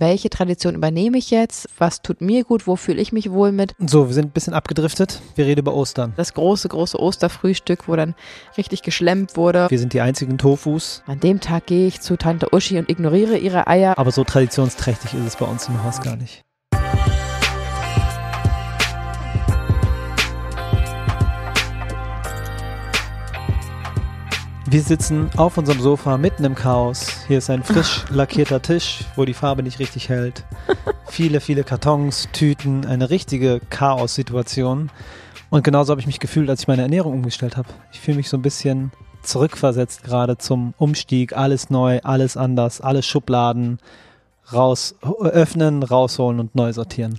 welche Tradition übernehme ich jetzt, was tut mir gut, wo fühle ich mich wohl mit. So, wir sind ein bisschen abgedriftet. Wir reden über Ostern. Das große, große Osterfrühstück, wo dann richtig geschlemmt wurde. Wir sind die einzigen Tofus. An dem Tag gehe ich zu Tante Uschi und ignoriere ihre Eier. Aber so traditionsträchtig ist es bei uns im Haus gar nicht. Wir sitzen auf unserem Sofa mitten im Chaos. Hier ist ein frisch lackierter Tisch, wo die Farbe nicht richtig hält. Viele, viele Kartons, Tüten, eine richtige Chaos-Situation. Und genauso habe ich mich gefühlt, als ich meine Ernährung umgestellt habe. Ich fühle mich so ein bisschen zurückversetzt gerade zum Umstieg. Alles neu, alles anders, alles Schubladen raus öffnen, rausholen und neu sortieren.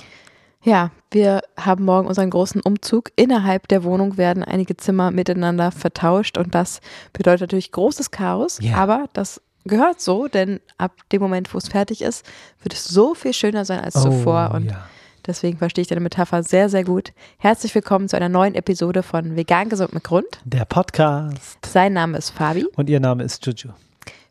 Ja, wir haben morgen unseren großen Umzug. Innerhalb der Wohnung werden einige Zimmer miteinander vertauscht und das bedeutet natürlich großes Chaos, Ja. aber das gehört so, denn ab dem Moment, wo es fertig ist, wird es so viel schöner sein als zuvor und Oh, ja. deswegen verstehe ich deine Metapher sehr, sehr gut. Herzlich willkommen zu einer neuen Episode von Vegan Gesund mit Grund. Der Podcast. Sein Name ist Fabi. Und ihr Name ist Juju.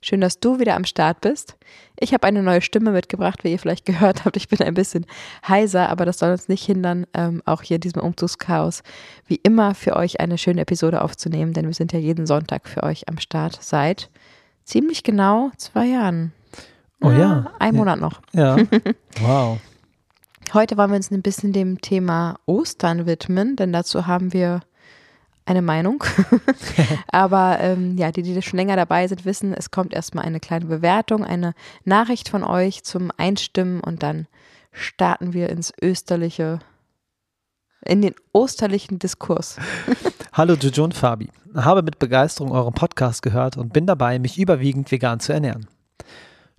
Schön, dass du wieder am Start bist. Ich habe eine neue Stimme mitgebracht, wie ihr vielleicht gehört habt. Ich bin ein bisschen heiser, aber das soll uns nicht hindern, ähm, auch hier in diesem Umzugschaos wie immer für euch eine schöne Episode aufzunehmen, denn wir sind ja jeden Sonntag für euch am Start seit ziemlich genau zwei Jahren. Oh ja. Ein Ja. Monat noch. Ja. Wow. Heute wollen wir uns ein bisschen dem Thema Ostern widmen, denn dazu haben wir eine Meinung. Aber ähm, ja, die, die schon länger dabei sind, wissen, es kommt erstmal eine kleine Bewertung, eine Nachricht von euch zum Einstimmen und dann starten wir ins österliche, in den osterlichen Diskurs. Hallo Juju Fabi. Habe mit Begeisterung euren Podcast gehört und bin dabei, mich überwiegend vegan zu ernähren.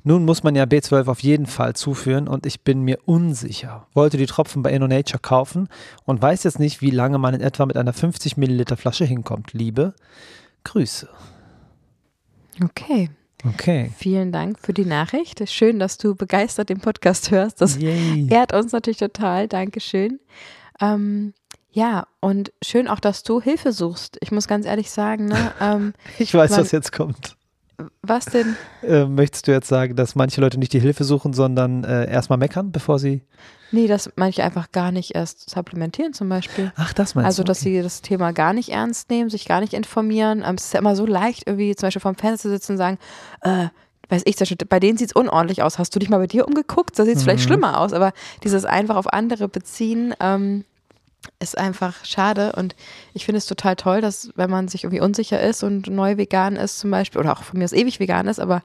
Nun muss man ja B12 auf jeden Fall zuführen und ich bin mir unsicher. Wollte die Tropfen bei InnoNature kaufen und weiß jetzt nicht, wie lange man in etwa mit einer 50 Milliliter Flasche hinkommt. Liebe Grüße. Okay, Okay. vielen Dank für die Nachricht. Schön, dass du begeistert den Podcast hörst. Das Yay. ehrt uns natürlich total. Dankeschön. Ähm, ja, und schön auch, dass du Hilfe suchst. Ich muss ganz ehrlich sagen, ne, ähm, Ich weiß, man- was jetzt kommt. Was denn? Äh, möchtest du jetzt sagen, dass manche Leute nicht die Hilfe suchen, sondern äh, erstmal meckern, bevor sie. Nee, dass manche einfach gar nicht erst supplementieren zum Beispiel. Ach, das meinst Also, du? dass Okay. sie das Thema gar nicht ernst nehmen, sich gar nicht informieren. Ähm, es ist ja immer so leicht, irgendwie zum Beispiel vorm Fenster zu sitzen und sagen, äh, weiß ich, bei denen sieht es unordentlich aus. Hast du dich mal bei dir umgeguckt? Da sieht es vielleicht Mhm. schlimmer aus. Aber dieses einfach auf andere beziehen, ähm, ist einfach schade. Und ich finde es total toll, dass wenn man sich irgendwie unsicher ist und neu vegan ist zum Beispiel, oder auch von mir aus ewig vegan ist, aber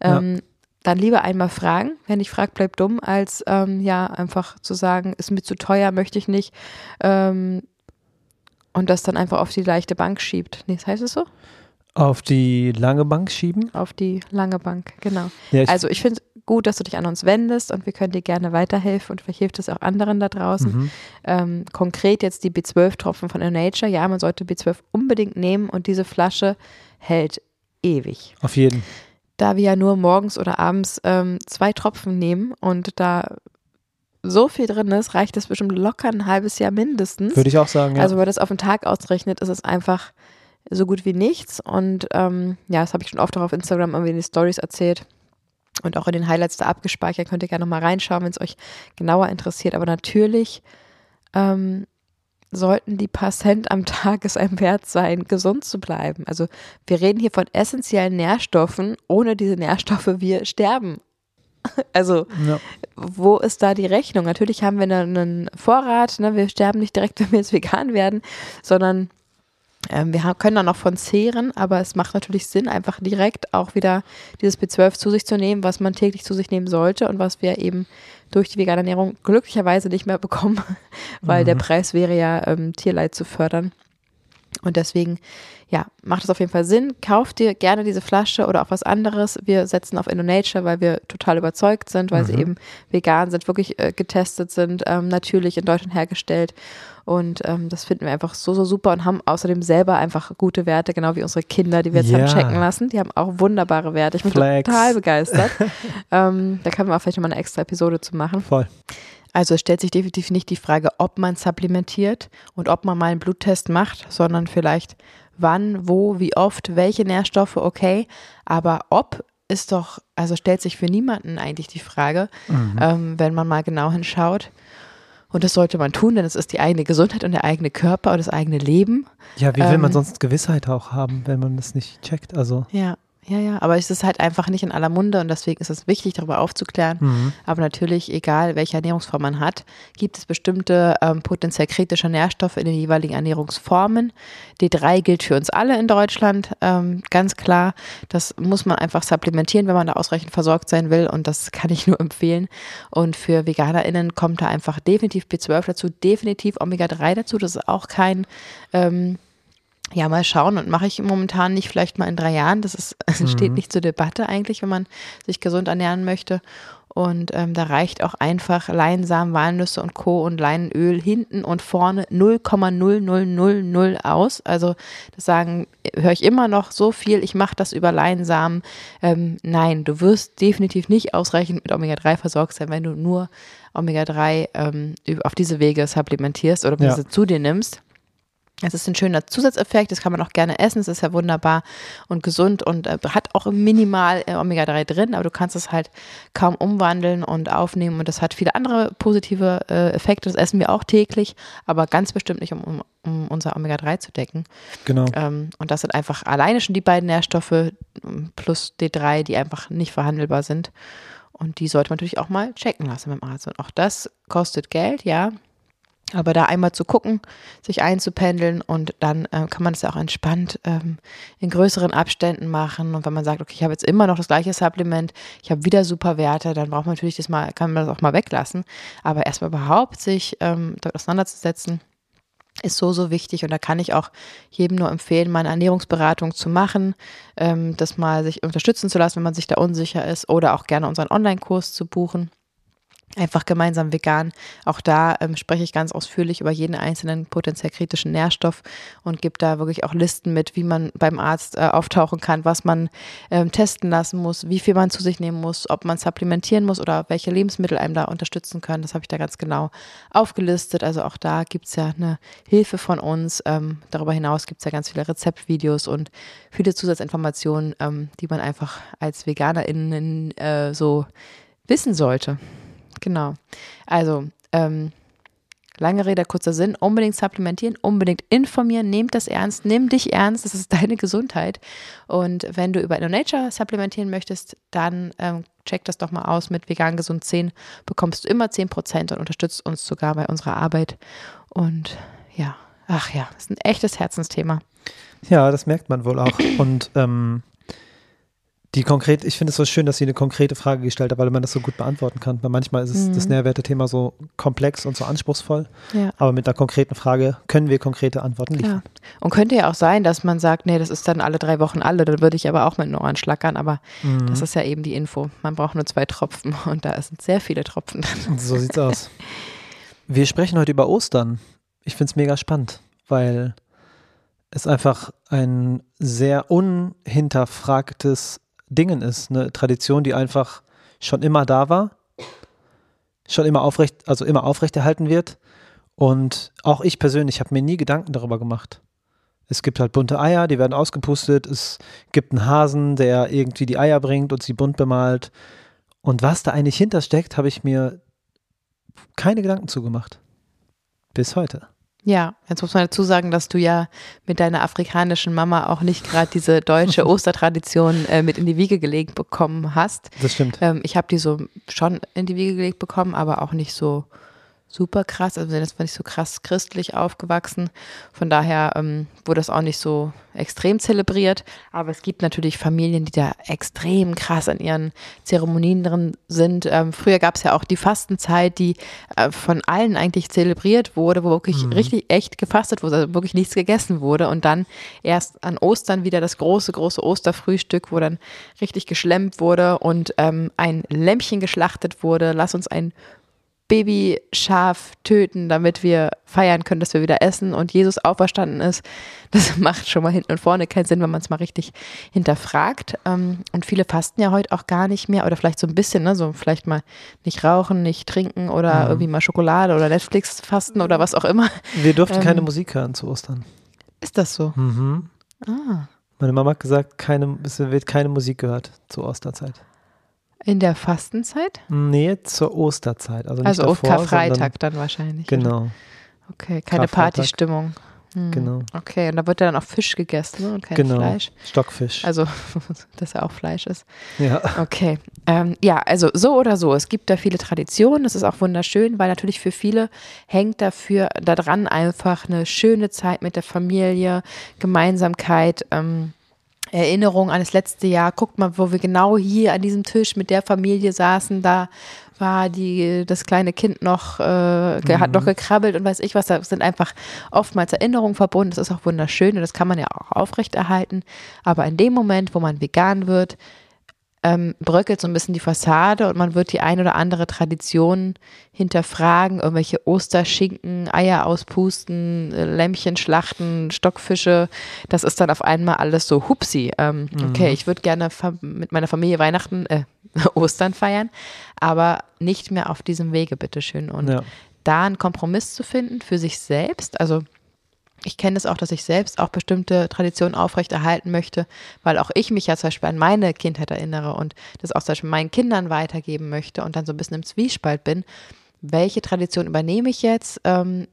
ähm, dann lieber einmal fragen. Wer nicht fragt, bleibt dumm, als ähm, ja einfach zu sagen, ist mir zu teuer, möchte ich nicht. Ähm, und das dann einfach auf die leichte Bank schiebt. Nee, das heißt es so? Auf die lange Bank schieben? Auf die lange Bank, genau. Ja, ich, Also ich finde es gut, dass du dich an uns wendest und wir können dir gerne weiterhelfen und vielleicht hilft es auch anderen da draußen. mhm. Ähm, konkret jetzt die B12-Tropfen von Nature. Ja, man sollte B12 unbedingt nehmen und diese Flasche hält ewig. Auf jeden. Da wir ja nur morgens oder abends ähm, zwei Tropfen nehmen und da so viel drin ist, reicht es bestimmt locker ein halbes Jahr mindestens. Würde ich auch sagen, ja. Also wenn man das auf den Tag ausrechnet, ist es einfach so gut wie nichts. Und ähm, ja, das habe ich schon oft auch auf Instagram irgendwie in die Stories erzählt und auch in den Highlights da abgespeichert. Könnt ihr gerne nochmal reinschauen, wenn es euch genauer interessiert. Aber natürlich ähm, sollten die paar Cent am Tag es einem wert sein, gesund zu bleiben. Also wir reden hier von essentiellen Nährstoffen. Ohne diese Nährstoffe wir sterben. Also ja. wo ist da die Rechnung? Natürlich haben wir einen einen Vorrat, ne? wir sterben nicht direkt, wenn wir jetzt vegan werden, sondern ähm, wir können da noch von zehren, aber es macht natürlich Sinn, einfach direkt auch wieder dieses B12 zu sich zu nehmen, was man täglich zu sich nehmen sollte und was wir eben durch die vegane Ernährung glücklicherweise nicht mehr bekommen, weil der Mhm. Preis wäre ja, ähm, Tierleid zu fördern. Und deswegen, ja, macht es auf jeden Fall Sinn. Kauft dir gerne diese Flasche oder auch was anderes. Wir setzen auf InnoNature, weil wir total überzeugt sind, weil sie Mhm. eben vegan sind, wirklich äh, getestet sind, ähm, natürlich in Deutschland hergestellt. Und ähm, das finden wir einfach so, so super und haben außerdem selber einfach gute Werte, genau wie unsere Kinder, die wir jetzt haben Ja. checken lassen. Die haben auch wunderbare Werte. Ich bin Flex. total begeistert. ähm, da können wir auch vielleicht nochmal eine extra Episode zu machen. Voll. Also es stellt sich definitiv nicht die Frage, ob man supplementiert und ob man mal einen Bluttest macht, sondern vielleicht wann, wo, wie oft, welche Nährstoffe, okay. Aber ob ist doch, also stellt sich für niemanden eigentlich die Frage, Mhm. ähm, wenn man mal genau hinschaut. Und das sollte man tun, denn es ist die eigene Gesundheit und der eigene Körper und das eigene Leben. Ja, wie will man Ähm, sonst Gewissheit auch haben, wenn man das nicht checkt? Also, Ja, ja, ja. Aber es ist halt einfach nicht in aller Munde und deswegen ist es wichtig, darüber aufzuklären. mhm. Aber natürlich, egal welche Ernährungsform man hat, gibt es bestimmte ähm, potenziell kritische Nährstoffe in den jeweiligen Ernährungsformen. D3 gilt für uns alle in Deutschland, ähm, ganz klar. Das muss man einfach supplementieren, wenn man da ausreichend versorgt sein will und das kann ich nur empfehlen. Und für VeganerInnen kommt da einfach definitiv B12 dazu, definitiv Omega-3 dazu. Das ist auch kein ähm, ja, mal schauen und mache ich momentan nicht, vielleicht mal in drei Jahren. Das ist, es steht nicht zur Debatte eigentlich, wenn man sich gesund ernähren möchte. Und ähm, da reicht auch einfach Leinsamen, Walnüsse und Co. und Leinöl hinten und vorne 0,0000 aus. Also das sagen, höre ich immer noch so viel, ich mache das über Leinsamen. Ähm, nein, du wirst definitiv nicht ausreichend mit Omega-3 versorgt sein, wenn du nur Omega-3 ähm, auf diese Wege supplementierst oder ja. zu dir nimmst. Es ist ein schöner Zusatzeffekt, das kann man auch gerne essen, es ist ja wunderbar und gesund und äh, hat auch minimal äh, Omega-3 drin, aber du kannst es halt kaum umwandeln und aufnehmen und das hat viele andere positive äh, Effekte, das essen wir auch täglich, aber ganz bestimmt nicht, um, um, um unser Omega-3 zu decken. genau. Ähm, und das sind einfach alleine schon die beiden Nährstoffe plus D3, die einfach nicht verhandelbar sind. Und die sollte man natürlich auch mal checken lassen beim Arzt. Und auch das kostet Geld, ja. Aber da einmal zu gucken, sich einzupendeln und dann äh, kann man es ja auch entspannt ähm, in größeren Abständen machen. Und wenn man sagt, okay, ich habe jetzt immer noch das gleiche Supplement, ich habe wieder super Werte, dann braucht man natürlich das mal, kann man das auch mal weglassen. Aber erstmal überhaupt sich ähm, damit auseinanderzusetzen, ist so, so wichtig und da kann ich auch jedem nur empfehlen, mal eine Ernährungsberatung zu machen, ähm, das mal sich unterstützen zu lassen, wenn man sich da unsicher ist oder auch gerne unseren Online-Kurs zu buchen. Einfach gemeinsam vegan. Auch da ähm, spreche ich ganz ausführlich über jeden einzelnen potenziell kritischen Nährstoff und gebe da wirklich auch Listen mit, wie man beim Arzt äh, auftauchen kann, was man ähm, testen lassen muss, wie viel man zu sich nehmen muss, ob man supplementieren muss oder welche Lebensmittel einem da unterstützen können. Das habe ich da ganz genau aufgelistet. Also auch da gibt es ja eine Hilfe von uns. Ähm, darüber hinaus gibt es ja ganz viele Rezeptvideos und viele Zusatzinformationen, ähm, die man einfach als VeganerInnen äh, so wissen sollte. Genau. Also, ähm, lange Rede, kurzer Sinn, unbedingt supplementieren, unbedingt informieren, nehmt das ernst, nimm dich ernst, das ist deine Gesundheit. Und wenn du über InnoNature supplementieren möchtest, dann ähm, check das doch mal aus mit vegan gesund 10, bekommst du immer 10% und unterstützt uns sogar bei unserer Arbeit. Und ja, ach ja, das ist ein echtes Herzensthema. Ja, das merkt man wohl auch. Und ähm, die konkret, ich finde es so schön, dass sie eine konkrete Frage gestellt hat, weil man das so gut beantworten kann. Weil manchmal ist es, das Nährwerte-Thema so komplex und so anspruchsvoll. Ja. Aber mit einer konkreten Frage können wir konkrete Antworten liefern. Ja. Und könnte ja auch sein, dass man sagt, nee, das ist dann alle drei Wochen alle, dann würde ich aber auch mit den Ohren schlackern, aber Mhm. das ist ja eben die Info. Man braucht nur zwei Tropfen und da sind sehr viele Tropfen drin. So sieht's aus. Wir sprechen heute über Ostern. Ich finde es mega spannend, weil es einfach ein sehr unhinterfragtes Dingen ist. Eine Tradition, die einfach schon immer da war, schon immer aufrecht, also immer aufrechterhalten wird. Und auch ich persönlich habe mir nie Gedanken darüber gemacht. Es gibt halt bunte Eier, die werden ausgepustet. Es gibt einen Hasen, der irgendwie die Eier bringt und sie bunt bemalt. Und was da eigentlich hintersteckt, habe ich mir keine Gedanken zugemacht. Bis heute. Ja, jetzt muss man dazu sagen, dass du ja mit deiner afrikanischen Mama auch nicht gerade diese deutsche Ostertradition äh, mit in die Wiege gelegt bekommen hast. Das stimmt. Ähm, ich habe die so schon in die Wiege gelegt bekommen, aber auch nicht so super krass. Also das war nicht so krass christlich aufgewachsen. Von daher ähm, wurde das auch nicht so extrem zelebriert. Aber es gibt natürlich Familien, die da extrem krass an ihren Zeremonien drin sind. Ähm, früher gab es ja auch die Fastenzeit, die äh, von allen eigentlich zelebriert wurde, wo wirklich richtig echt gefastet wurde, also wirklich nichts gegessen wurde. Und dann erst an Ostern wieder das große, große Osterfrühstück, wo dann richtig geschlemmt wurde und ähm, ein Lämmchen geschlachtet wurde. Lass uns ein Babyschaf töten, damit wir feiern können, dass wir wieder essen und Jesus auferstanden ist. Das macht schon mal hinten und vorne keinen Sinn, wenn man es mal richtig hinterfragt. Ähm, Und viele fasten ja heute auch gar nicht mehr oder vielleicht so ein bisschen, ne? so vielleicht mal nicht rauchen, nicht trinken oder irgendwie mal Schokolade oder Netflix fasten oder was auch immer. Wir durften Ähm, keine Musik hören zu Ostern. Ist das so? Mhm. Ah. Meine Mama hat gesagt, keine, es wird keine Musik gehört zur Osterzeit. In der Fastenzeit? Nee, zur Osterzeit. Also, nicht Also davor, Karfreitag dann wahrscheinlich. Sondern, oder? genau, Okay, keine. Partystimmung. Hm. genau. Okay, und da wird ja dann auch Fisch gegessen ne? und kein genau. Fleisch. Stockfisch. Also, dass ja auch Fleisch ist. ja. Okay. Ähm, ja, also so oder so. Es gibt da viele Traditionen. Das ist auch wunderschön, weil natürlich für viele hängt dafür daran einfach eine schöne Zeit mit der Familie, Gemeinsamkeit. Ähm, Erinnerung an das letzte Jahr. Guckt mal, wo wir genau hier an diesem Tisch mit der Familie saßen. Da war die, das kleine Kind noch, äh, ge- hat noch gekrabbelt und weiß ich was. Da sind einfach oftmals Erinnerungen verbunden. Das ist auch wunderschön und das kann man ja auch aufrechterhalten. Aber in dem Moment, wo man vegan wird, ähm, bröckelt so ein bisschen die Fassade und man wird die ein oder andere Tradition hinterfragen, irgendwelche Osterschinken, Eier auspusten, äh, Lämmchen schlachten, Stockfische, das ist dann auf einmal alles so hupsi. Ähm, okay, ich würde gerne mit meiner Familie Weihnachten, äh, Ostern feiern, aber nicht mehr auf diesem Wege, bitteschön. Und Ja. da einen Kompromiss zu finden für sich selbst, also ich kenne es auch, dass ich selbst auch bestimmte Traditionen aufrechterhalten möchte, weil auch ich mich ja zum Beispiel an meine Kindheit erinnere und das auch zum Beispiel meinen Kindern weitergeben möchte und dann so ein bisschen im Zwiespalt bin. Welche Tradition übernehme ich jetzt? Ähm,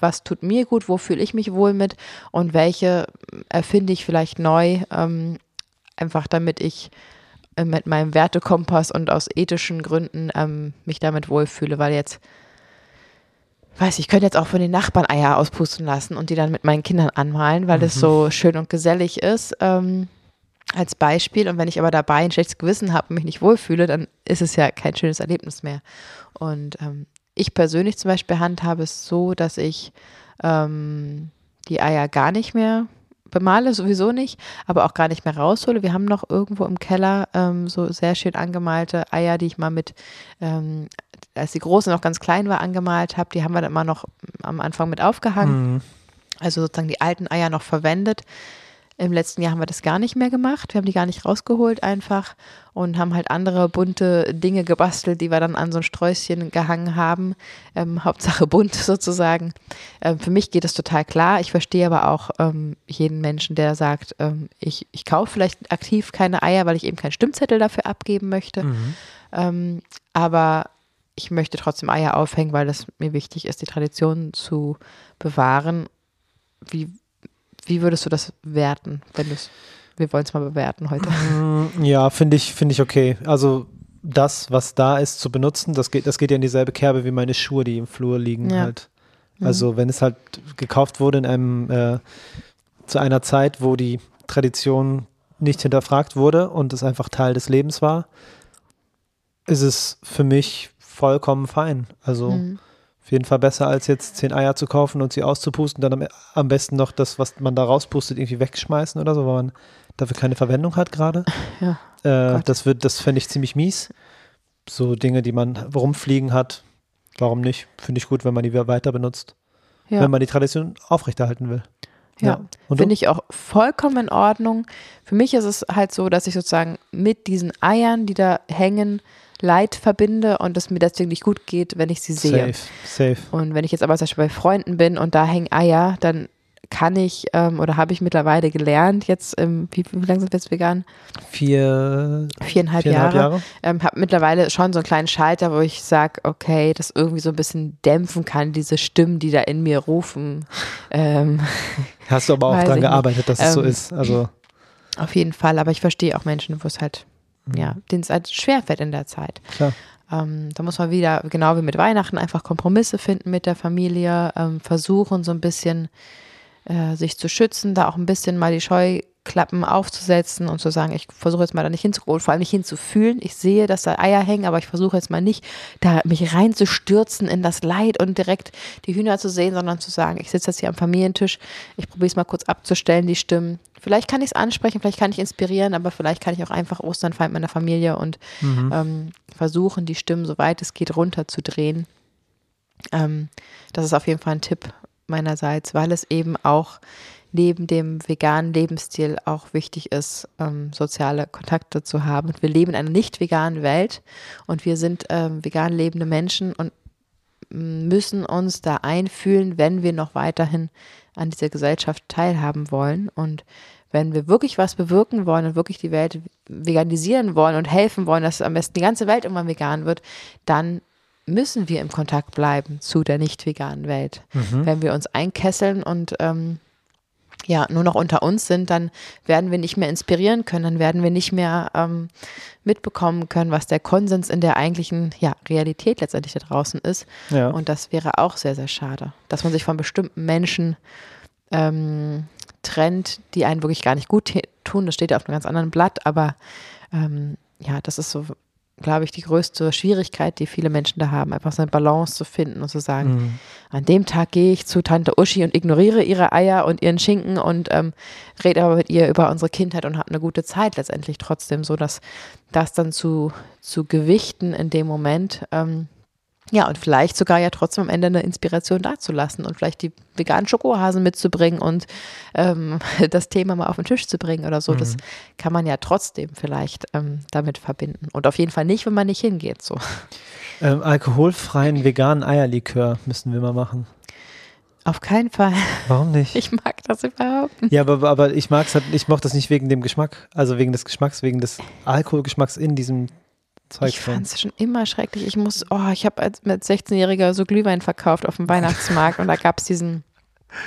was tut mir gut? Wo fühle ich mich wohl mit? Und welche erfinde ich vielleicht neu? Ähm, einfach damit ich äh, mit meinem Wertekompass und aus ethischen Gründen ähm, mich damit wohlfühle, weil jetzt weiß ich, ich könnte jetzt auch von den Nachbarn Eier auspusten lassen und die dann mit meinen Kindern anmalen, weil es so schön und gesellig ist. Ähm, als Beispiel. Und wenn ich aber dabei ein schlechtes Gewissen habe und mich nicht wohlfühle, dann ist es ja kein schönes Erlebnis mehr. Und ähm, ich persönlich zum Beispiel handhabe es so, dass ich ähm, die Eier gar nicht mehr bemale, sowieso nicht, aber auch gar nicht mehr raushole. Wir haben noch irgendwo im Keller ähm, so sehr schön angemalte Eier, die ich mal mit, ähm, als die große noch ganz klein war, angemalt habe. Die haben wir dann immer noch am Anfang mit aufgehangen. Mhm. Also sozusagen die alten Eier noch verwendet. Im letzten Jahr haben wir das gar nicht mehr gemacht. Wir haben die gar nicht rausgeholt einfach und haben halt andere bunte Dinge gebastelt, die wir dann an so ein Sträußchen gehangen haben. Ähm, Hauptsache bunt sozusagen. Ähm, für mich geht es total klar. Ich verstehe aber auch ähm, jeden Menschen, der sagt, ähm, ich, ich kaufe vielleicht aktiv keine Eier, weil ich eben keinen Stimmzettel dafür abgeben möchte. Mhm. Ähm, aber ich möchte trotzdem Eier aufhängen, weil das mir wichtig ist, die Tradition zu bewahren. Wie, wie würdest du das werten, wenn du es, wir wollen es mal bewerten heute. Mm, Ja, finde ich, finde ich okay. Also das, was da ist, zu benutzen, das geht, das geht ja in dieselbe Kerbe wie meine Schuhe, die im Flur liegen Ja. halt. Also wenn es halt gekauft wurde in einem äh, zu einer Zeit, wo die Tradition nicht hinterfragt wurde und es einfach Teil des Lebens war, ist es für mich vollkommen fein. Also Mhm. auf jeden Fall besser, als jetzt zehn Eier zu kaufen und sie auszupusten, dann am, am besten noch das, was man da rauspustet, irgendwie wegschmeißen oder so, weil man dafür keine Verwendung hat gerade. Ja. Äh, Gott. das wird, das fände ich ziemlich mies. So Dinge, die man rumfliegen hat, warum nicht? Finde ich gut, wenn man die wieder weiter benutzt. Ja. Wenn man die Tradition aufrechterhalten will. Ja, Und finde ich auch vollkommen in Ordnung. Für mich ist es halt so, dass ich sozusagen mit diesen Eiern, die da hängen, Leid verbinde und es mir deswegen nicht gut geht, wenn ich sie sehe. Safe, safe. Und wenn ich jetzt aber zum Beispiel bei Freunden bin und da hängen Eier, dann kann ich ähm, oder habe ich mittlerweile gelernt, jetzt, ähm, wie, wie lange sind wir jetzt vegan? Vier, Viereinhalb, viereinhalb Jahre. Jahre. Ähm, habe mittlerweile schon so einen kleinen Schalter, wo ich sage, okay, das irgendwie so ein bisschen dämpfen kann, diese Stimmen, die da in mir rufen. Ähm, Hast du aber auch nicht. gearbeitet, dass es so Ähm, ist. Also, Auf jeden Fall, aber ich verstehe auch Menschen, wo es halt, ja, denen es halt schwerfällt in der Zeit. klar. Ähm, da muss man wieder, genau wie mit Weihnachten, einfach Kompromisse finden mit der Familie, ähm, versuchen so ein bisschen äh, sich zu schützen, da auch ein bisschen mal die Scheuklappen aufzusetzen und zu sagen, ich versuche jetzt mal da nicht hinzugucken, vor allem nicht hinzufühlen. Ich sehe, dass da Eier hängen, aber ich versuche jetzt mal nicht, da mich reinzustürzen in das Leid und direkt die Hühner zu sehen, sondern zu sagen, ich sitze jetzt hier am Familientisch, ich probiere es mal kurz abzustellen, die Stimmen. Vielleicht kann ich es ansprechen, vielleicht kann ich inspirieren, aber vielleicht kann ich auch einfach Ostern feiern mit meiner Familie und ähm, versuchen, die Stimmen, soweit es geht, runterzudrehen. Ähm, das ist auf jeden Fall ein Tipp meinerseits, weil es eben auch neben dem veganen Lebensstil auch wichtig ist, ähm, soziale Kontakte zu haben. Und wir leben in einer nicht veganen Welt und wir sind ähm, vegan lebende Menschen und müssen uns da einfühlen, wenn wir noch weiterhin an dieser Gesellschaft teilhaben wollen. Und wenn wir wirklich was bewirken wollen und wirklich die Welt veganisieren wollen und helfen wollen, dass am besten die ganze Welt irgendwann vegan wird, dann müssen wir im Kontakt bleiben zu der nicht veganen Welt. Mhm. Wenn wir uns einkesseln und ähm, ja, nur noch unter uns sind, dann werden wir nicht mehr inspirieren können, dann werden wir nicht mehr ähm, mitbekommen können, was der Konsens in der eigentlichen ja, Realität letztendlich da draußen ist. Ja. Und das wäre auch sehr, sehr schade, dass man sich von bestimmten Menschen ähm, trennt, die einen wirklich gar nicht gut tun. Das steht ja auf einem ganz anderen Blatt, aber ähm, ja, das ist so, glaube ich, die größte Schwierigkeit, die viele Menschen da haben, einfach so eine Balance zu finden und zu sagen, Mhm. an dem Tag gehe ich zu Tante Uschi und ignoriere ihre Eier und ihren Schinken und ähm, rede aber mit ihr über unsere Kindheit und habe eine gute Zeit letztendlich trotzdem, so dass das dann zu, zu Gewichten in dem Moment, ähm, ja, und vielleicht sogar ja trotzdem am Ende eine Inspiration dazulassen und vielleicht die veganen Schokohasen mitzubringen und ähm, das Thema mal auf den Tisch zu bringen oder so. Das kann man ja trotzdem vielleicht ähm, damit verbinden. Und auf jeden Fall nicht, wenn man nicht hingeht. So. Ähm, alkoholfreien veganen Eierlikör müssen wir mal machen. Auf keinen Fall. Warum nicht? Ich mag das überhaupt nicht. Ja, aber, aber ich mag's halt, ich mochte das nicht wegen dem Geschmack, also wegen des Geschmacks, wegen des Alkoholgeschmacks in diesem Zeug Ich fand es schon immer schrecklich. Ich muss, oh, ich habe als mit 16-Jähriger so Glühwein verkauft auf dem Weihnachtsmarkt und da gab es diesen,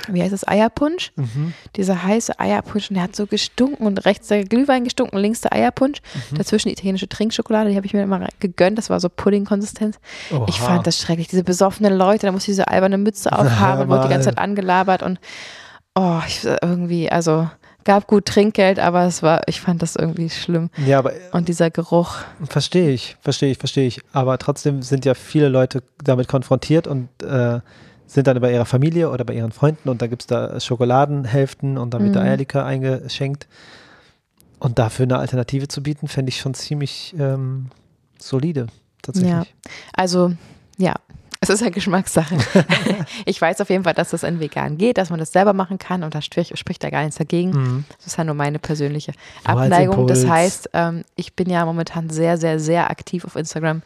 wie heißt das, Eierpunsch? Mhm. Dieser heiße Eierpunsch und der hat so gestunken und rechts der Glühwein gestunken, links der Eierpunsch, Mhm. dazwischen die italienische Trinkschokolade, die habe ich mir immer gegönnt, das war so Pudding-Konsistenz. Ich fand das schrecklich, diese besoffenen Leute, da musste ich diese alberne Mütze aufhaben und wurde die ganze. Zeit angelabert und oh, ich, irgendwie, also gab gut Trinkgeld, aber es war, ich fand das irgendwie schlimm. Ja, aber Und dieser Geruch, verstehe ich, verstehe ich, verstehe ich. Aber trotzdem sind ja viele Leute damit konfrontiert und äh, sind dann bei ihrer Familie oder bei ihren Freunden und da gibt es da Schokoladenhälften und dann wird der Mhm. Eierlikör eingeschenkt. Und dafür eine Alternative zu bieten, fände ich schon ziemlich ähm, solide, tatsächlich. Ja. Also, ja, es ist ja Geschmackssache. ich weiß auf jeden Fall, dass das in vegan geht, dass man das selber machen kann und da spricht, spricht da gar nichts dagegen. Mhm. Das ist ja nur meine persönliche Abneigung. Das heißt, ähm, ich bin ja momentan sehr, sehr, sehr aktiv auf Instagram,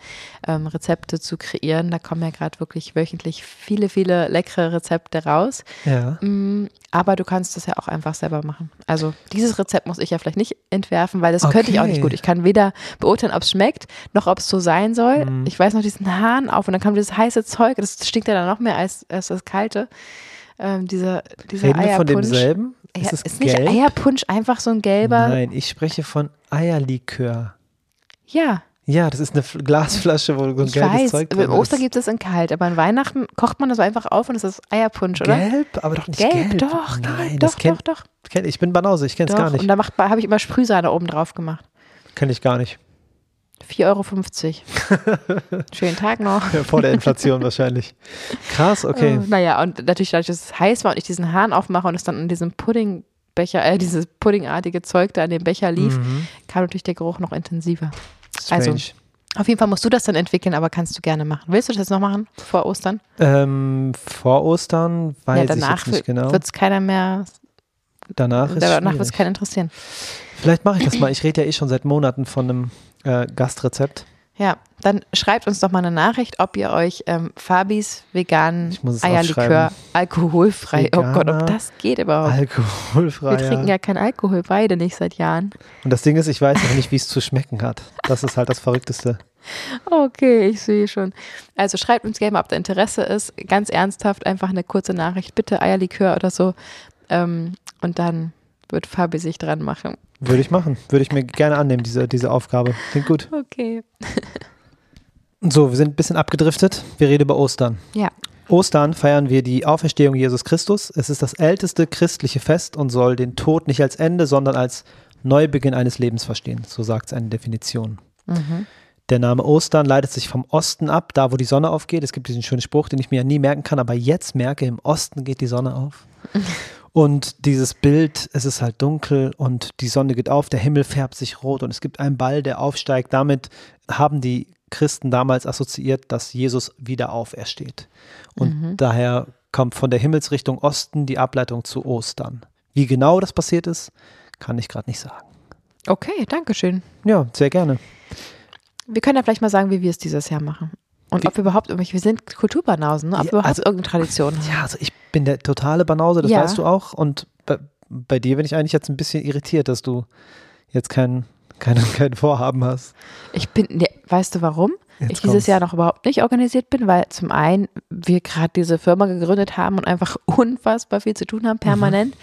ähm, Rezepte zu kreieren. Da kommen ja gerade wirklich wöchentlich viele, viele leckere Rezepte raus. Ja. Mm, Aber du kannst das ja auch einfach selber machen. Also dieses Rezept muss ich ja vielleicht nicht entwerfen, weil das könnte ich auch nicht Okay. gut. Ich kann weder beurteilen, ob es schmeckt, noch ob es so sein soll. Mhm. Ich weiß noch diesen Hahn auf und dann kam dieses heiße Zeug, das stinkt ja dann noch mehr als, als das kalte. Ähm, dieser dieser Reden wir von Eierpunsch. demselben? Ist es ist nicht? Eierpunsch einfach so ein gelber? Nein, ich spreche von Eierlikör. Ja, Ja, das ist eine Glasflasche, wo so ein ich gelbes weiß. Zeug drin Ostern ist. gibt es in kalt, aber an Weihnachten kocht man das einfach auf und es ist Eierpunsch, oder? Gelb, aber doch nicht Gelb, gelb. doch, Nein, gelb, das doch, kennt, doch, doch. kenn, ich bin Banause, ich kenne es gar nicht. Und da habe ich immer Sprühsahne oben drauf gemacht. Kenne ich gar nicht. 4,50 Euro. Schönen Tag noch. Vor der Inflation wahrscheinlich. Krass, okay. Äh, naja, und natürlich dadurch, dass es heiß war und ich diesen Hahn aufmache und es dann in diesem Puddingbecher, äh, dieses puddingartige Zeug da in dem Becher lief, Mhm. kam natürlich der Geruch noch intensiver. Strange. Also, Auf jeden Fall musst du das dann entwickeln, aber kannst du gerne machen. Willst du das jetzt noch machen vor Ostern? ähm, vor Ostern weiß ja, ich danach jetzt nicht genau. wird es keiner mehr, danach ist danach wird es keinen interessieren. Vielleicht mache ich das mal. Ich rede ja eh schon seit Monaten von einem äh, Gastrezept. Ja, dann schreibt uns doch mal eine Nachricht, ob ihr euch ähm, Fabis veganen Eierlikör alkoholfrei, oh Gott, ob Veganer das geht überhaupt. Alkoholfrei. Wir trinken ja keinen Alkohol, beide nicht seit Jahren. Und das Ding ist, ich weiß noch nicht, wie es zu schmecken hat. Das ist halt das Verrückteste. Okay, ich sehe schon. Also schreibt uns gerne mal, ob da Interesse ist. Ganz ernsthaft, einfach eine kurze Nachricht, bitte Eierlikör oder so. Ähm, und dann wird Fabi sich dran machen. Würde ich machen. Würde ich mir gerne annehmen, diese, diese Aufgabe. Klingt gut. Okay. So, wir sind ein bisschen abgedriftet. Wir reden über Ostern. Ja. Ostern feiern wir die Auferstehung Jesus Christus. Es ist das älteste christliche Fest und soll den Tod nicht als Ende, sondern als Neubeginn eines Lebens verstehen. So sagt es eine Definition. Mhm. Der Name Ostern leitet sich vom Osten ab, da wo die Sonne aufgeht. Es gibt diesen schönen Spruch, den ich mir ja nie merken kann, aber jetzt merke, im Osten geht die Sonne auf. Und dieses Bild, es ist halt dunkel und die Sonne geht auf, der Himmel färbt sich rot und es gibt einen Ball, der aufsteigt. Damit haben die Christen damals assoziiert, dass Jesus wieder aufersteht. Und daher kommt von der Himmelsrichtung Osten die Ableitung zu Ostern. Wie genau das passiert ist, kann ich gerade nicht sagen. Okay, danke schön. Ja, sehr gerne. Wir können ja vielleicht mal sagen, wie wir es dieses Jahr machen. Und ob wir überhaupt irgendwelche, wir sind Kulturbanausen, ne? ob Ja, wir überhaupt also- irgendeine Tradition haben. Ja, also ich bin der totale Banause, das Ja. weißt du auch. Und bei, bei dir bin ich eigentlich jetzt ein bisschen irritiert, dass du jetzt kein, kein, kein Vorhaben hast. Ich bin, ne, weißt du warum? Jetzt ich dieses kommt's. Jahr noch überhaupt nicht organisiert bin, weil zum einen wir gerade diese Firma gegründet haben und einfach unfassbar viel zu tun haben, permanent.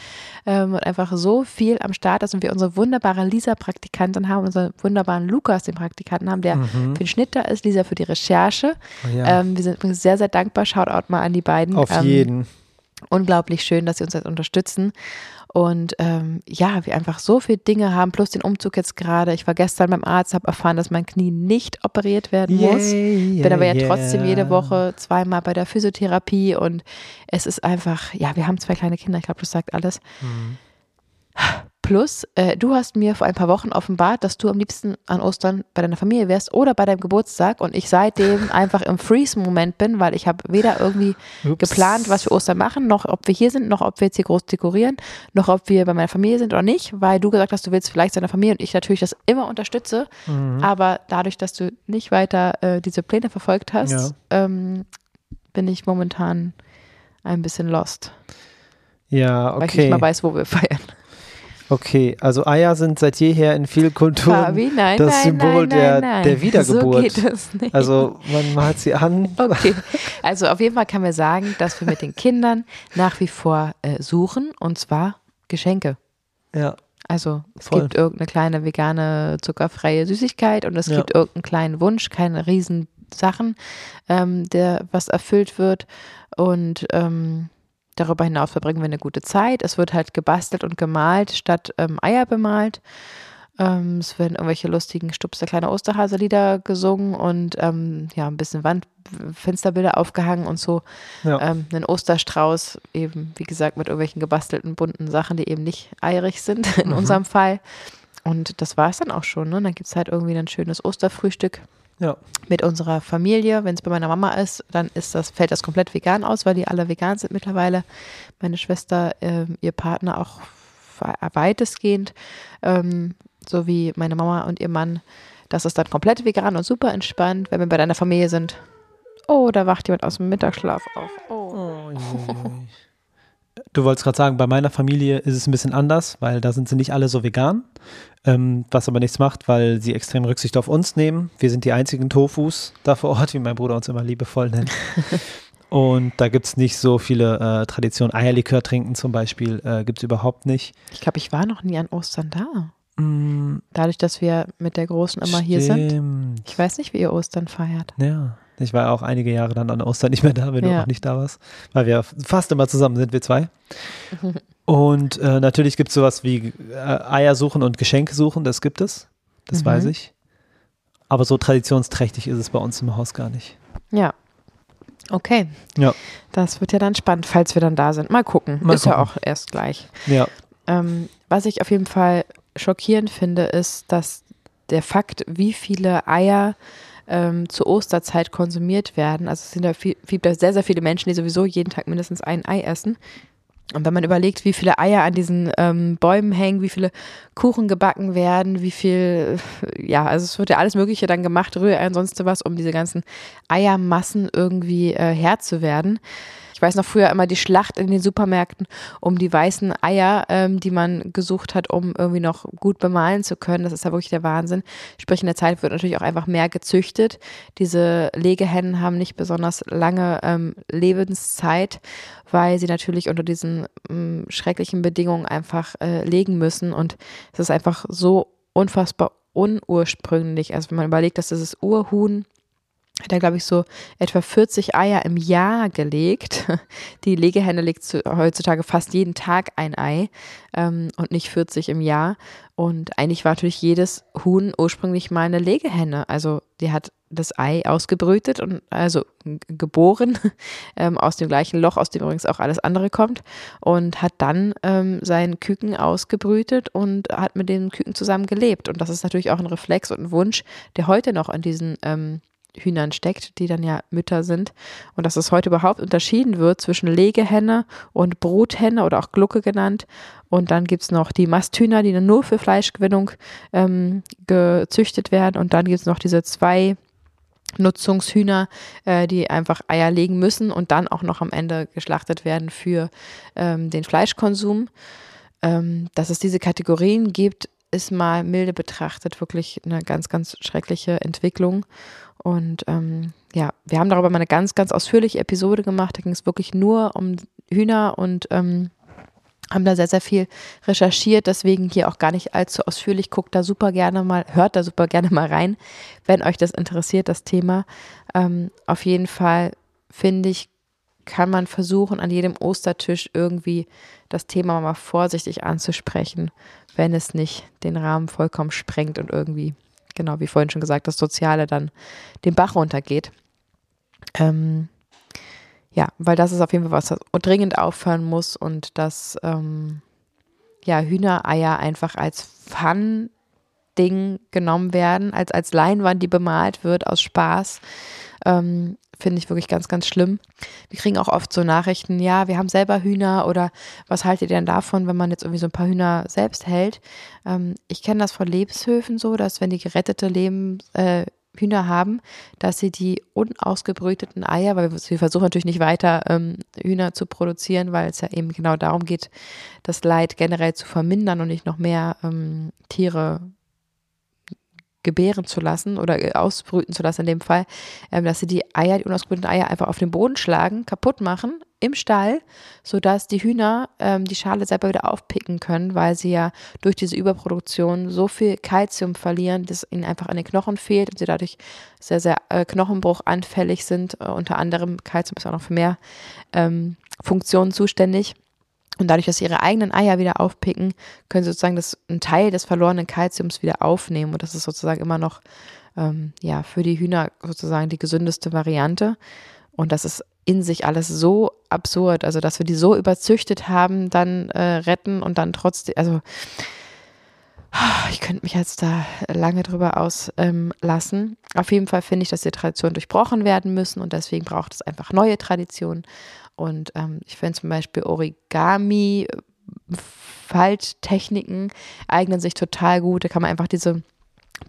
Ähm, und einfach so viel am Start ist und wir unsere wunderbare Lisa-Praktikantin haben, unseren wunderbaren Lukas, den Praktikanten haben, der für den Schnitt da ist, Lisa für die Recherche. Oh ja. Ähm, wir sind übrigens sehr, sehr dankbar. Shoutout mal an die beiden. Auf ähm, jeden. unglaublich schön, dass sie uns jetzt unterstützen. Und ähm, ja, wir einfach so viele Dinge haben, plus den Umzug jetzt gerade. Ich war gestern beim Arzt, habe erfahren, dass mein Knie nicht operiert werden muss. Yay, Bin aber ja yeah, trotzdem yeah. jede Woche zweimal bei der Physiotherapie und es ist einfach, ja, wir haben zwei kleine Kinder, ich glaube, das sagt alles. Mhm. Plus, äh, du hast mir vor ein paar Wochen offenbart, dass du am liebsten an Ostern bei deiner Familie wärst oder bei deinem Geburtstag und ich seitdem einfach im Freeze-Moment bin, weil ich habe weder irgendwie Ups. geplant, was wir Ostern machen, noch ob wir hier sind, noch ob wir jetzt hier groß dekorieren, noch ob wir bei meiner Familie sind oder nicht, weil du gesagt hast, du willst vielleicht seiner Familie und ich natürlich das immer unterstütze, Mhm. aber dadurch, dass du nicht weiter äh, diese Pläne verfolgt hast, Ja. ähm, bin ich momentan ein bisschen lost, Ja, weil ich nicht okay. mal weiß, wo wir feiern. Okay, also Eier sind seit jeher in vielen Kulturen Fabi, nein, das nein, Symbol nein, der, der Wiedergeburt. So geht es nicht. Also man malt sie an. Okay, also auf jeden Fall kann man sagen, dass wir mit den Kindern nach wie vor äh, suchen und zwar Geschenke. Ja, Also es Voll. gibt irgendeine kleine vegane zuckerfreie Süßigkeit und es Ja. gibt irgendeinen kleinen Wunsch, keine riesen Sachen, ähm, der was erfüllt wird und ähm, darüber hinaus verbringen wir eine gute Zeit. Es wird halt gebastelt und gemalt statt ähm, Eier bemalt. Ähm, es werden irgendwelche lustigen Stupser kleine Osterhaselieder gesungen und ähm, ja, ein bisschen Wandfensterbilder aufgehangen und so ja. ähm, einen Osterstrauß, eben wie gesagt mit irgendwelchen gebastelten bunten Sachen, die eben nicht eierig sind in Mhm. unserem Fall. Und das war es dann auch schon. Ne? Dann gibt es halt irgendwie ein schönes Osterfrühstück ja. mit unserer Familie. Wenn es bei meiner Mama ist, dann ist das, fällt das komplett vegan aus, weil die alle vegan sind mittlerweile. Meine Schwester, ähm, ihr Partner auch we- weitestgehend, ähm, so wie meine Mama und ihr Mann. Das ist dann komplett vegan und super entspannt, wenn wir bei deiner Familie sind. Oh, da wacht jemand aus dem Mittagsschlaf auf. Oh. Oh. Du wolltest gerade sagen, bei meiner Familie ist es ein bisschen anders, weil da sind sie nicht alle so vegan. Ähm, was aber nichts macht, weil sie extrem Rücksicht auf uns nehmen. Wir sind die einzigen Tofus da vor Ort, wie mein Bruder uns immer liebevoll nennt. Und da gibt es nicht so viele äh, Traditionen. Eierlikör trinken zum Beispiel äh, gibt es überhaupt nicht. Ich glaube, ich war noch nie an Ostern da. Mm, Dadurch, dass wir mit der Großen immer hier sind. stimmt. Ich weiß nicht, wie ihr Ostern feiert. Ja. Ich war auch einige Jahre dann an Ostern nicht mehr da, wenn du Ja. auch nicht da warst. Weil wir fast immer zusammen sind, wir zwei. Und äh, natürlich gibt es sowas wie äh, Eier suchen und Geschenke suchen, das gibt es. Das Mhm. weiß ich. Aber so traditionsträchtig ist es bei uns im Haus gar nicht. Ja. Okay. Ja. Das wird ja dann spannend, falls wir dann da sind. Mal gucken. Mal ist ja gucken. auch erst gleich. Ja. Ähm, was ich auf jeden Fall schockierend finde, ist, dass der Fakt, wie viele Eier ähm, zur Osterzeit konsumiert werden, also es sind ja viel, viel, sehr, sehr viele Menschen, die sowieso jeden Tag mindestens ein Ei essen. Und wenn man überlegt, wie viele Eier an diesen ähm, Bäumen hängen, wie viele Kuchen gebacken werden, wie viel, ja, also es wird ja alles Mögliche dann gemacht, Rührei und sonst was, um diese ganzen Eiermassen irgendwie äh, Herr zu werden. Ich weiß noch früher immer die Schlacht in den Supermärkten um die weißen Eier, ähm, die man gesucht hat, um irgendwie noch gut bemalen zu können. Das ist ja wirklich der Wahnsinn. Sprich, in der Zeit wird natürlich auch einfach mehr gezüchtet. Diese Legehennen haben nicht besonders lange ähm, Lebenszeit, weil sie natürlich unter diesen ähm, schrecklichen Bedingungen einfach äh, legen müssen. Und es ist einfach so unfassbar unursprünglich. Also wenn man überlegt, dass dieses Urhuhn hat er, glaube ich, so etwa 40 Eier im Jahr gelegt. Die Legehenne legt zu, heutzutage fast jeden Tag ein Ei ähm, und nicht 40 im Jahr. Und eigentlich war natürlich jedes Huhn ursprünglich mal eine Legehenne. Also die hat das Ei ausgebrütet und also geboren ähm, aus dem gleichen Loch, aus dem übrigens auch alles andere kommt und hat dann ähm, seinen Küken ausgebrütet und hat mit den Küken zusammen gelebt. Und das ist natürlich auch ein Reflex und ein Wunsch, der heute noch an diesen ähm, Hühnern steckt, die dann ja Mütter sind. Und dass es heute überhaupt unterschieden wird zwischen Legehenne und Bruthenne oder auch Glucke genannt. Und dann gibt es noch die Masthühner, die dann nur für Fleischgewinnung ähm, gezüchtet werden. Und dann gibt es noch diese zwei Nutzungshühner, äh, die einfach Eier legen müssen und dann auch noch am Ende geschlachtet werden für ähm, den Fleischkonsum. ähm, dass es diese Kategorien gibt, ist mal milde betrachtet wirklich eine ganz, ganz schreckliche Entwicklung. Und ähm, ja, wir haben darüber mal eine ganz, ganz ausführliche Episode gemacht. Da ging es wirklich nur um Hühner und ähm, haben da sehr, sehr viel recherchiert, deswegen hier auch gar nicht allzu ausführlich. Guckt da super gerne mal, hört da super gerne mal rein, wenn euch das interessiert, das Thema. Ähm, auf jeden Fall finde ich, kann man versuchen, an jedem Ostertisch irgendwie das Thema mal vorsichtig anzusprechen, wenn es nicht den Rahmen vollkommen sprengt und irgendwie, genau wie vorhin schon gesagt, das Soziale dann den Bach runtergeht. Ähm, ja, weil das ist auf jeden Fall was, was dringend aufhören muss und dass ähm, ja, Hühnereier einfach als Fun-Ding genommen werden, als, als Leinwand, die bemalt wird aus Spaß. Ähm, Finde ich wirklich ganz, ganz schlimm. Wir kriegen auch oft so Nachrichten, ja, wir haben selber Hühner oder was haltet ihr denn davon, wenn man jetzt irgendwie so ein paar Hühner selbst hält? Ähm, ich kenne das von Lebenshöfen so, dass wenn die gerettete Leben, äh, Hühner haben, dass sie die unausgebrüteten Eier, weil wir versuchen natürlich nicht weiter ähm, Hühner zu produzieren, weil es ja eben genau darum geht, das Leid generell zu vermindern und nicht noch mehr ähm, Tiere gebären zu lassen oder äh, ausbrüten zu lassen in dem Fall, ähm, dass sie die Eier, die unausgebrüteten Eier einfach auf den Boden schlagen, kaputt machen im Stall, sodass die Hühner ähm, die Schale selber wieder aufpicken können, weil sie ja durch diese Überproduktion so viel Kalzium verlieren, dass ihnen einfach an den Knochen fehlt und sie dadurch sehr, sehr äh, knochenbruchanfällig sind. Äh, unter anderem Kalzium ist auch noch für mehr ähm, Funktionen zuständig. Und dadurch, dass sie ihre eigenen Eier wieder aufpicken, können sie sozusagen das, einen Teil des verlorenen Kalziums wieder aufnehmen. Und das ist sozusagen immer noch ähm, ja, für die Hühner sozusagen die gesündeste Variante. Und das ist in sich alles so absurd, also dass wir die so überzüchtet haben, dann äh, retten und dann trotzdem, also ich könnte mich jetzt da lange drüber auslassen. Ähm, Auf jeden Fall finde ich, dass die Traditionen durchbrochen werden müssen und deswegen braucht es einfach neue Traditionen. Und ähm, ich finde zum Beispiel Origami, Falttechniken eignen sich total gut. Da kann man einfach diese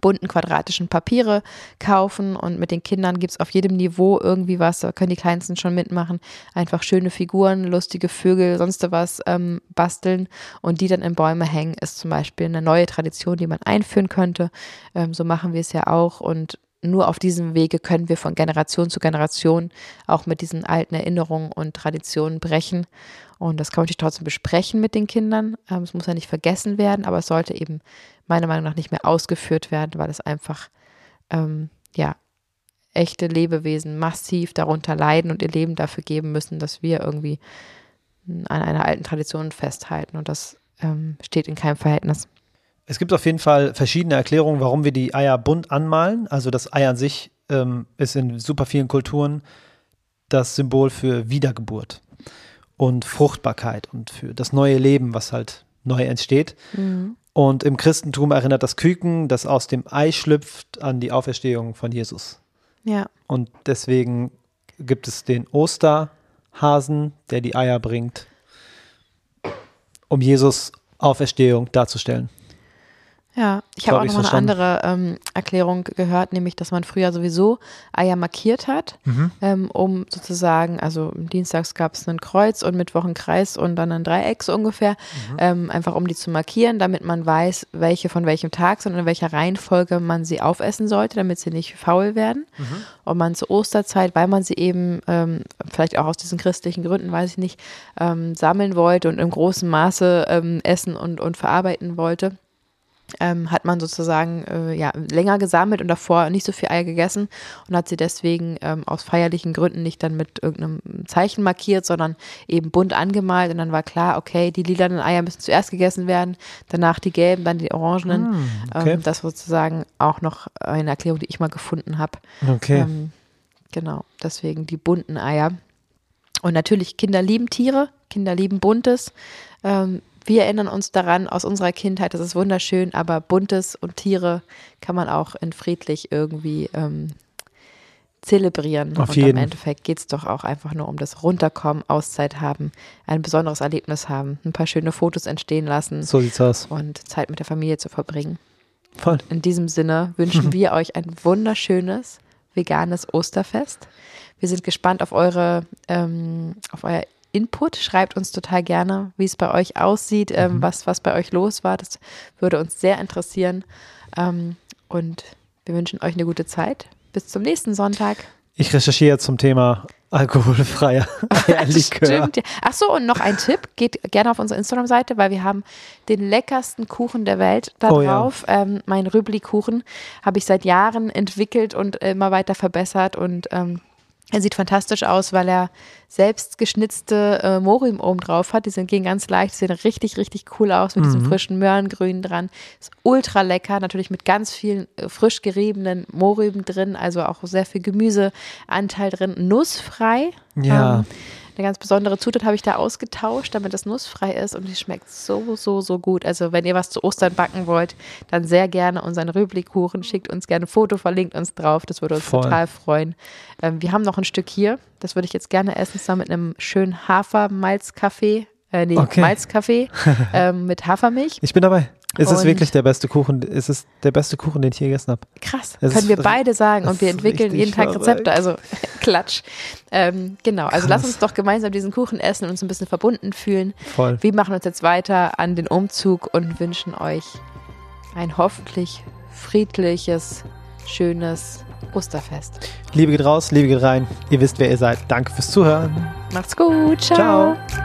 bunten quadratischen Papiere kaufen und mit den Kindern gibt es auf jedem Niveau irgendwie was, da können die Kleinsten schon mitmachen, einfach schöne Figuren, lustige Vögel, sonst was ähm, basteln und die dann in Bäume hängen, ist zum Beispiel eine neue Tradition, die man einführen könnte. Ähm, so machen wir es ja auch und nur auf diesem Wege können wir von Generation zu Generation auch mit diesen alten Erinnerungen und Traditionen brechen. Und das kann man natürlich trotzdem besprechen mit den Kindern. Ähm, es muss ja nicht vergessen werden, aber es sollte eben meiner Meinung nach nicht mehr ausgeführt werden, weil es einfach, ähm, ja, echte Lebewesen massiv darunter leiden und ihr Leben dafür geben müssen, dass wir irgendwie an einer alten Tradition festhalten. Und das ähm, steht in keinem Verhältnis. Es gibt auf jeden Fall verschiedene Erklärungen, warum wir die Eier bunt anmalen. Also das Ei an sich ähm, ist in super vielen Kulturen das Symbol für Wiedergeburt und Fruchtbarkeit und für das neue Leben, was halt neu entsteht. Mhm. Und im Christentum erinnert das Küken, das aus dem Ei schlüpft, an die Auferstehung von Jesus. Ja. Und deswegen gibt es den Osterhasen, der die Eier bringt, um Jesus Auferstehung darzustellen. Ja, ich habe auch noch mal eine andere ähm, Erklärung gehört, nämlich, dass man früher sowieso Eier markiert hat, mhm. ähm, um sozusagen, also dienstags gab es ein Kreuz und Mittwoch ein Kreis und dann ein Dreieck so ungefähr, mhm. ähm, einfach um die zu markieren, damit man weiß, welche von welchem Tag sind und in welcher Reihenfolge man sie aufessen sollte, damit sie nicht faul werden. Mhm. Und man zur Osterzeit, weil man sie eben ähm, vielleicht auch aus diesen christlichen Gründen, weiß ich nicht, ähm, sammeln wollte und im großen Maße ähm, essen und, und verarbeiten wollte ähm, hat man sozusagen äh, ja, länger gesammelt und davor nicht so viel Eier gegessen und hat sie deswegen ähm, aus feierlichen Gründen nicht dann mit irgendeinem Zeichen markiert, sondern eben bunt angemalt und dann war klar, okay, die lilanen Eier müssen zuerst gegessen werden, danach die gelben, dann die orangenen. Mm, okay. ähm, das sozusagen auch noch eine Erklärung, die ich mal gefunden habe. Okay. Ähm, genau, deswegen die bunten Eier. Und natürlich, Kinder lieben Tiere, Kinder lieben Buntes. Ähm, wir erinnern uns daran aus unserer Kindheit, das ist wunderschön, aber Buntes und Tiere kann man auch in friedlich irgendwie ähm, zelebrieren. Auf und jeden. im Endeffekt geht es doch auch einfach nur um das Runterkommen, Auszeit haben, ein besonderes Erlebnis haben, ein paar schöne Fotos entstehen lassen. So sieht's aus. Und Zeit mit der Familie zu verbringen. Voll. In diesem Sinne wünschen wir euch ein wunderschönes veganes Osterfest. Wir sind gespannt auf eure, ähm, auf euer Input. Schreibt uns total gerne, wie es bei euch aussieht, ähm, Mhm. was, was bei euch los war. Das würde uns sehr interessieren. Ähm, und wir wünschen euch eine gute Zeit. Bis zum nächsten Sonntag. Ich recherchiere zum Thema alkoholfreier Eierlikör. Stimmt. Ja. Ach so, und noch ein Tipp. Geht gerne auf unsere Instagram-Seite, weil wir haben den leckersten Kuchen der Welt da Oh ja. drauf. Ähm, mein Rübli-Kuchen habe ich seit Jahren entwickelt und immer weiter verbessert und ähm, er sieht fantastisch aus, weil er selbst geschnitzte äh, Mohrrüben oben drauf hat. Die sind, gehen ganz leicht, sehen richtig, richtig cool aus mit diesem Mhm. frischen Möhrengrün dran. Ist ultra lecker, natürlich mit ganz vielen äh, frisch geriebenen Mohrrüben drin, also auch sehr viel Gemüseanteil drin. Nussfrei. Ja. Ähm, eine ganz besondere Zutat habe ich da ausgetauscht, damit das nussfrei ist und die schmeckt so, so, so gut. Also wenn ihr was zu Ostern backen wollt, dann sehr gerne unseren Rübli-Kuchen. Schickt uns gerne ein Foto, verlinkt uns drauf. Das würde uns Voll. total freuen. Ähm, wir haben noch ein Stück hier. Das würde ich jetzt gerne essen, zusammen mit einem schönen Hafermalzkaffee. Äh, nee, Okay. Malzkaffee ähm, mit Hafermilch. Ich bin dabei. Es ist Und- wirklich der beste Kuchen. Es ist der beste Kuchen, den ich je gegessen habe. Krass, Es können wir beide sagen und wir entwickeln jeden Tag verrückt. Rezepte, also Klatsch. Ähm, genau, also lass Krass. uns doch gemeinsam diesen Kuchen essen und uns ein bisschen verbunden fühlen. Voll. Wir machen uns jetzt weiter an den Umzug und wünschen euch ein hoffentlich friedliches, schönes Osterfest. Liebe geht raus, Liebe geht rein. Ihr wisst, wer ihr seid. Danke fürs Zuhören. Macht's gut, ciao. Ciao.